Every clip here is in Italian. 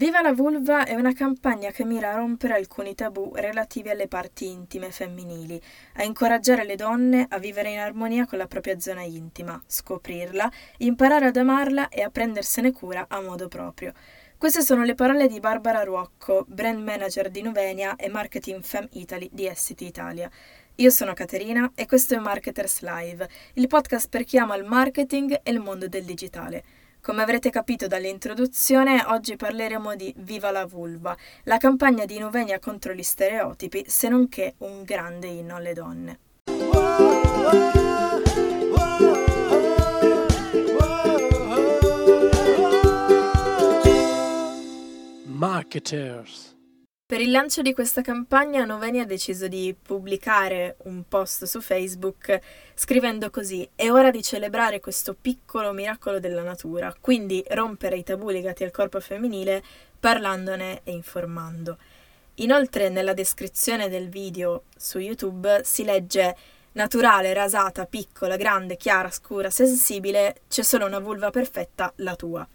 Viva la vulva è una campagna che mira a rompere alcuni tabù relativi alle parti intime femminili, a incoraggiare le donne a vivere in armonia con la propria zona intima, scoprirla, imparare ad amarla e a prendersene cura a modo proprio. Queste sono le parole di Barbara Ruocco, brand manager di Nuvenia e marketing Fem Italy di Essity Italia. Io sono Caterina e questo è Marketers Live, il podcast per chi ama il marketing e il mondo del digitale. Come avrete capito dall'introduzione, oggi parleremo di Viva la vulva, la campagna di Novenia contro gli stereotipi, se non che un grande inno alle donne. Marketers per il lancio di questa campagna Noveni ha deciso di pubblicare un post su Facebook scrivendo così è ora di celebrare questo piccolo miracolo della natura, quindi rompere i tabù legati al corpo femminile parlandone e informando. Inoltre nella descrizione del video su YouTube si legge naturale, rasata, piccola, grande, chiara, scura, sensibile, c'è solo una vulva perfetta, la tua.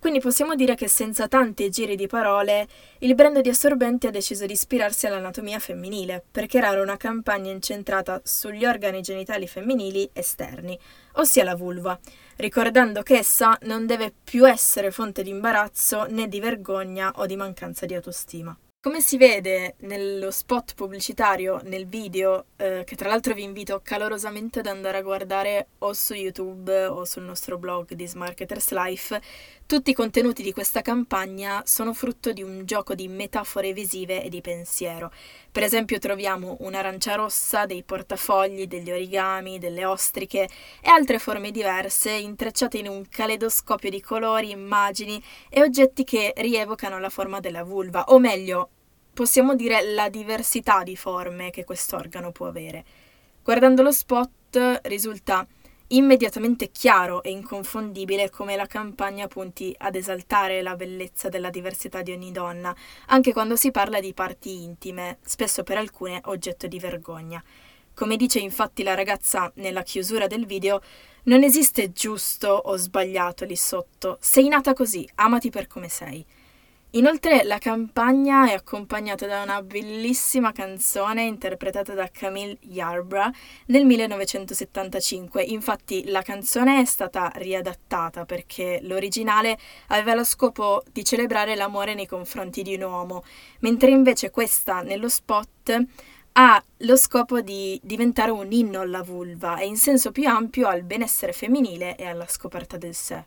Quindi possiamo dire che senza tanti giri di parole, il brand di assorbenti ha deciso di ispirarsi all'anatomia femminile, per creare una campagna incentrata sugli organi genitali femminili esterni, ossia la vulva, ricordando che essa non deve più essere fonte di imbarazzo né di vergogna o di mancanza di autostima. Come si vede nello spot pubblicitario, nel video, eh, che tra l'altro vi invito calorosamente ad andare a guardare o su YouTube o sul nostro blog di Smarketers Life, tutti i contenuti di questa campagna sono frutto di un gioco di metafore visive e di pensiero. Per esempio troviamo un'arancia rossa, dei portafogli, degli origami, delle ostriche e altre forme diverse intrecciate in un caleidoscopio di colori, immagini e oggetti che rievocano la forma della vulva, o meglio, possiamo dire la diversità di forme che quest'organo può avere. Guardando lo spot risulta immediatamente chiaro e inconfondibile come la campagna punti ad esaltare la bellezza della diversità di ogni donna, anche quando si parla di parti intime, spesso per alcune oggetto di vergogna. Come dice infatti la ragazza nella chiusura del video, non esiste giusto o sbagliato lì sotto, sei nata così, amati per come sei. Inoltre la campagna è accompagnata da una bellissima canzone interpretata da Camille Yarbrough nel 1975. Infatti la canzone è stata riadattata perché l'originale aveva lo scopo di celebrare l'amore nei confronti di un uomo, mentre invece questa nello spot ha lo scopo di diventare un inno alla vulva e in senso più ampio al benessere femminile e alla scoperta del sé.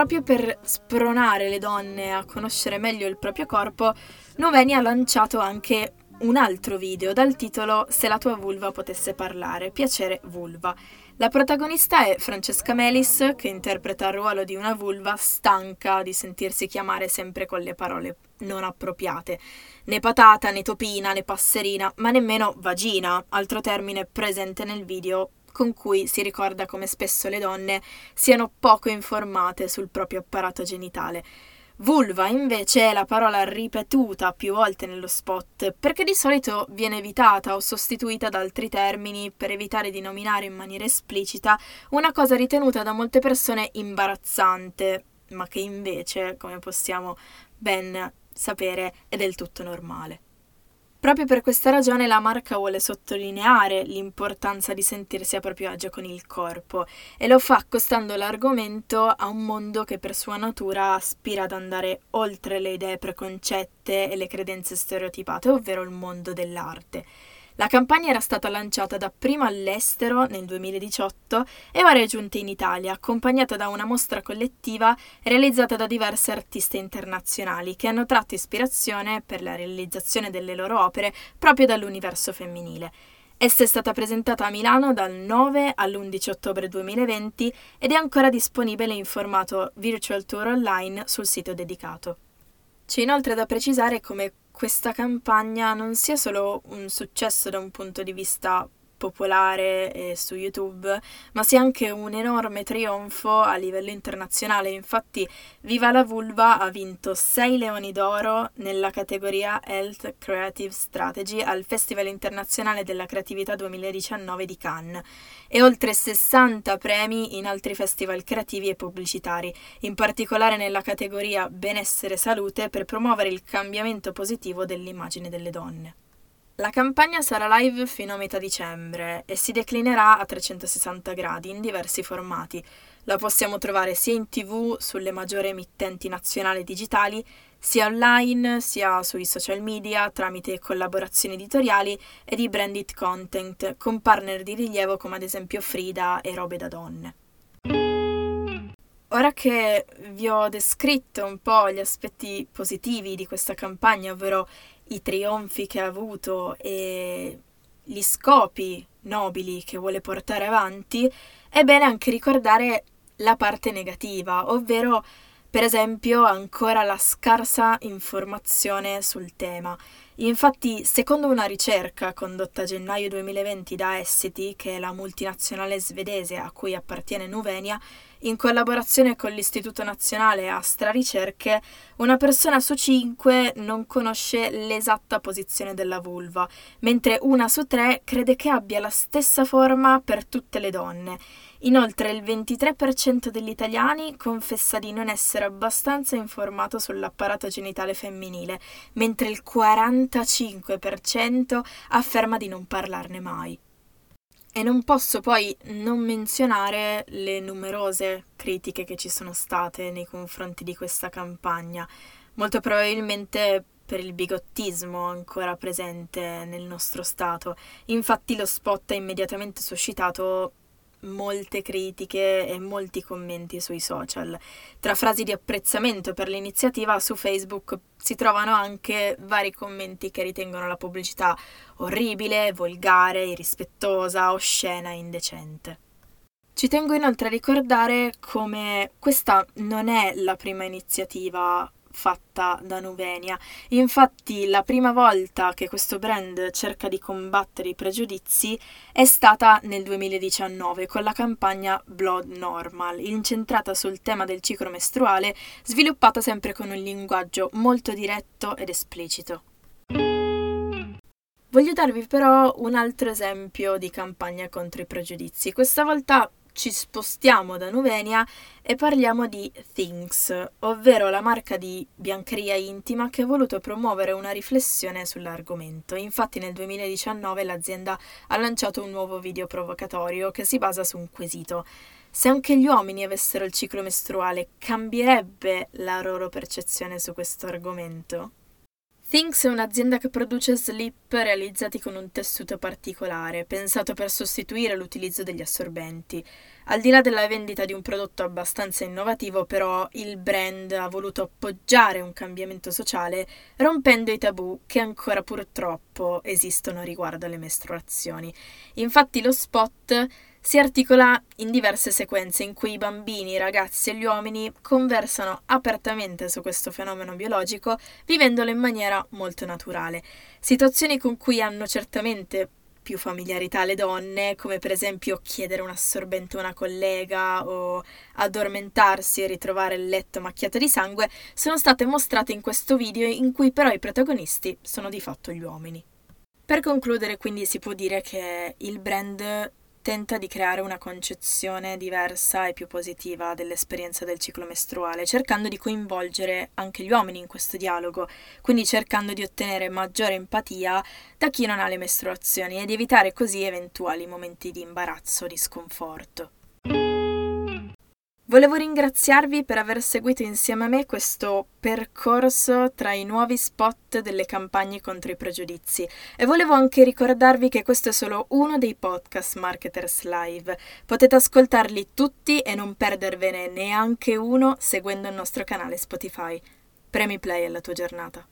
Proprio per spronare le donne a conoscere meglio il proprio corpo, Noveni ha lanciato anche un altro video dal titolo Se la tua vulva potesse parlare, piacere vulva. La protagonista è Francesca Melis, che interpreta il ruolo di una vulva stanca di sentirsi chiamare sempre con le parole non appropriate. Né patata, né topina, né passerina, ma nemmeno vagina, altro termine presente nel video con cui si ricorda come spesso le donne siano poco informate sul proprio apparato genitale. Vulva invece è la parola ripetuta più volte nello spot perché di solito viene evitata o sostituita da altri termini per evitare di nominare in maniera esplicita una cosa ritenuta da molte persone imbarazzante, ma che invece, come possiamo ben sapere, è del tutto normale. Proprio per questa ragione la marca vuole sottolineare l'importanza di sentirsi a proprio agio con il corpo e lo fa accostando l'argomento a un mondo che per sua natura aspira ad andare oltre le idee preconcette e le credenze stereotipate, ovvero il mondo dell'arte. La campagna era stata lanciata dapprima all'estero nel 2018 e ora è giunta in Italia, accompagnata da una mostra collettiva realizzata da diverse artiste internazionali che hanno tratto ispirazione per la realizzazione delle loro opere proprio dall'universo femminile. Essa è stata presentata a Milano dal 9 all'11 ottobre 2020 ed è ancora disponibile in formato virtual tour online sul sito dedicato. C'è inoltre da precisare come questa campagna non sia solo un successo da un punto di vista popolare eh, su YouTube, ma sia anche un enorme trionfo a livello internazionale. Infatti, Viva la Vulva ha vinto 6 leoni d'oro nella categoria Health Creative Strategy al Festival internazionale della creatività 2019 di Cannes e oltre 60 premi in altri festival creativi e pubblicitari, in particolare nella categoria Benessere Salute per promuovere il cambiamento positivo dell'immagine delle donne. La campagna sarà live fino a metà dicembre e si declinerà a 360 gradi in diversi formati. La possiamo trovare sia in tv, sulle maggiori emittenti nazionali digitali, sia online, sia sui social media, tramite collaborazioni editoriali e di branded content, con partner di rilievo come ad esempio Frida e Robe da Donne. Ora che vi ho descritto un po' gli aspetti positivi di questa campagna, ovvero i trionfi che ha avuto e gli scopi nobili che vuole portare avanti, è bene anche ricordare la parte negativa, ovvero per esempio ancora la scarsa informazione sul tema. Infatti, secondo una ricerca condotta a gennaio 2020 da Essity, che è la multinazionale svedese a cui appartiene Nuvenia, in collaborazione con l'Istituto Nazionale Astra Ricerche, una persona su cinque non conosce l'esatta posizione della vulva, mentre una su tre crede che abbia la stessa forma per tutte le donne. Inoltre il 23% degli italiani confessa di non essere abbastanza informato sull'apparato genitale femminile, mentre il 45% afferma di non parlarne mai. E non posso poi non menzionare le numerose critiche che ci sono state nei confronti di questa campagna, molto probabilmente per il bigottismo ancora presente nel nostro Stato. Infatti lo spot ha immediatamente suscitato molte critiche e molti commenti sui social. Tra frasi di apprezzamento per l'iniziativa su Facebook si trovano anche vari commenti che ritengono la pubblicità orribile, volgare, irrispettosa, oscena e indecente. Ci tengo inoltre a ricordare come questa non è la prima iniziativa fatta da Nuvenia. Infatti la prima volta che questo brand cerca di combattere i pregiudizi è stata nel 2019 con la campagna Blood Normal, incentrata sul tema del ciclo mestruale, sviluppata sempre con un linguaggio molto diretto ed esplicito. Voglio darvi però un altro esempio di campagna contro i pregiudizi. Questa volta ci spostiamo da Nuvenia e parliamo di Things, ovvero la marca di biancheria intima che ha voluto promuovere una riflessione sull'argomento. Infatti nel 2019 l'azienda ha lanciato un nuovo video provocatorio che si basa su un quesito. Se anche gli uomini avessero il ciclo mestruale, cambierebbe la loro percezione su questo argomento? Things è un'azienda che produce slip realizzati con un tessuto particolare, pensato per sostituire l'utilizzo degli assorbenti. Al di là della vendita di un prodotto abbastanza innovativo, però, il brand ha voluto appoggiare un cambiamento sociale, rompendo i tabù che ancora purtroppo esistono riguardo alle mestruazioni. Infatti lo spot si articola in diverse sequenze in cui i bambini, i ragazzi e gli uomini conversano apertamente su questo fenomeno biologico, vivendolo in maniera molto naturale. Situazioni con cui hanno certamente più familiarità le donne, come per esempio chiedere un assorbente a una collega o addormentarsi e ritrovare il letto macchiato di sangue, sono state mostrate in questo video in cui però i protagonisti sono di fatto gli uomini. Per concludere, quindi, si può dire che il brand tenta di creare una concezione diversa e più positiva dell'esperienza del ciclo mestruale, cercando di coinvolgere anche gli uomini in questo dialogo, quindi cercando di ottenere maggiore empatia da chi non ha le mestruazioni e di evitare così eventuali momenti di imbarazzo o di sconforto. Volevo ringraziarvi per aver seguito insieme a me questo percorso tra i nuovi spot delle campagne contro i pregiudizi e volevo anche ricordarvi che questo è solo uno dei podcast Marketers Live. Potete ascoltarli tutti e non perdervene neanche uno seguendo il nostro canale Spotify. Premi play alla tua giornata.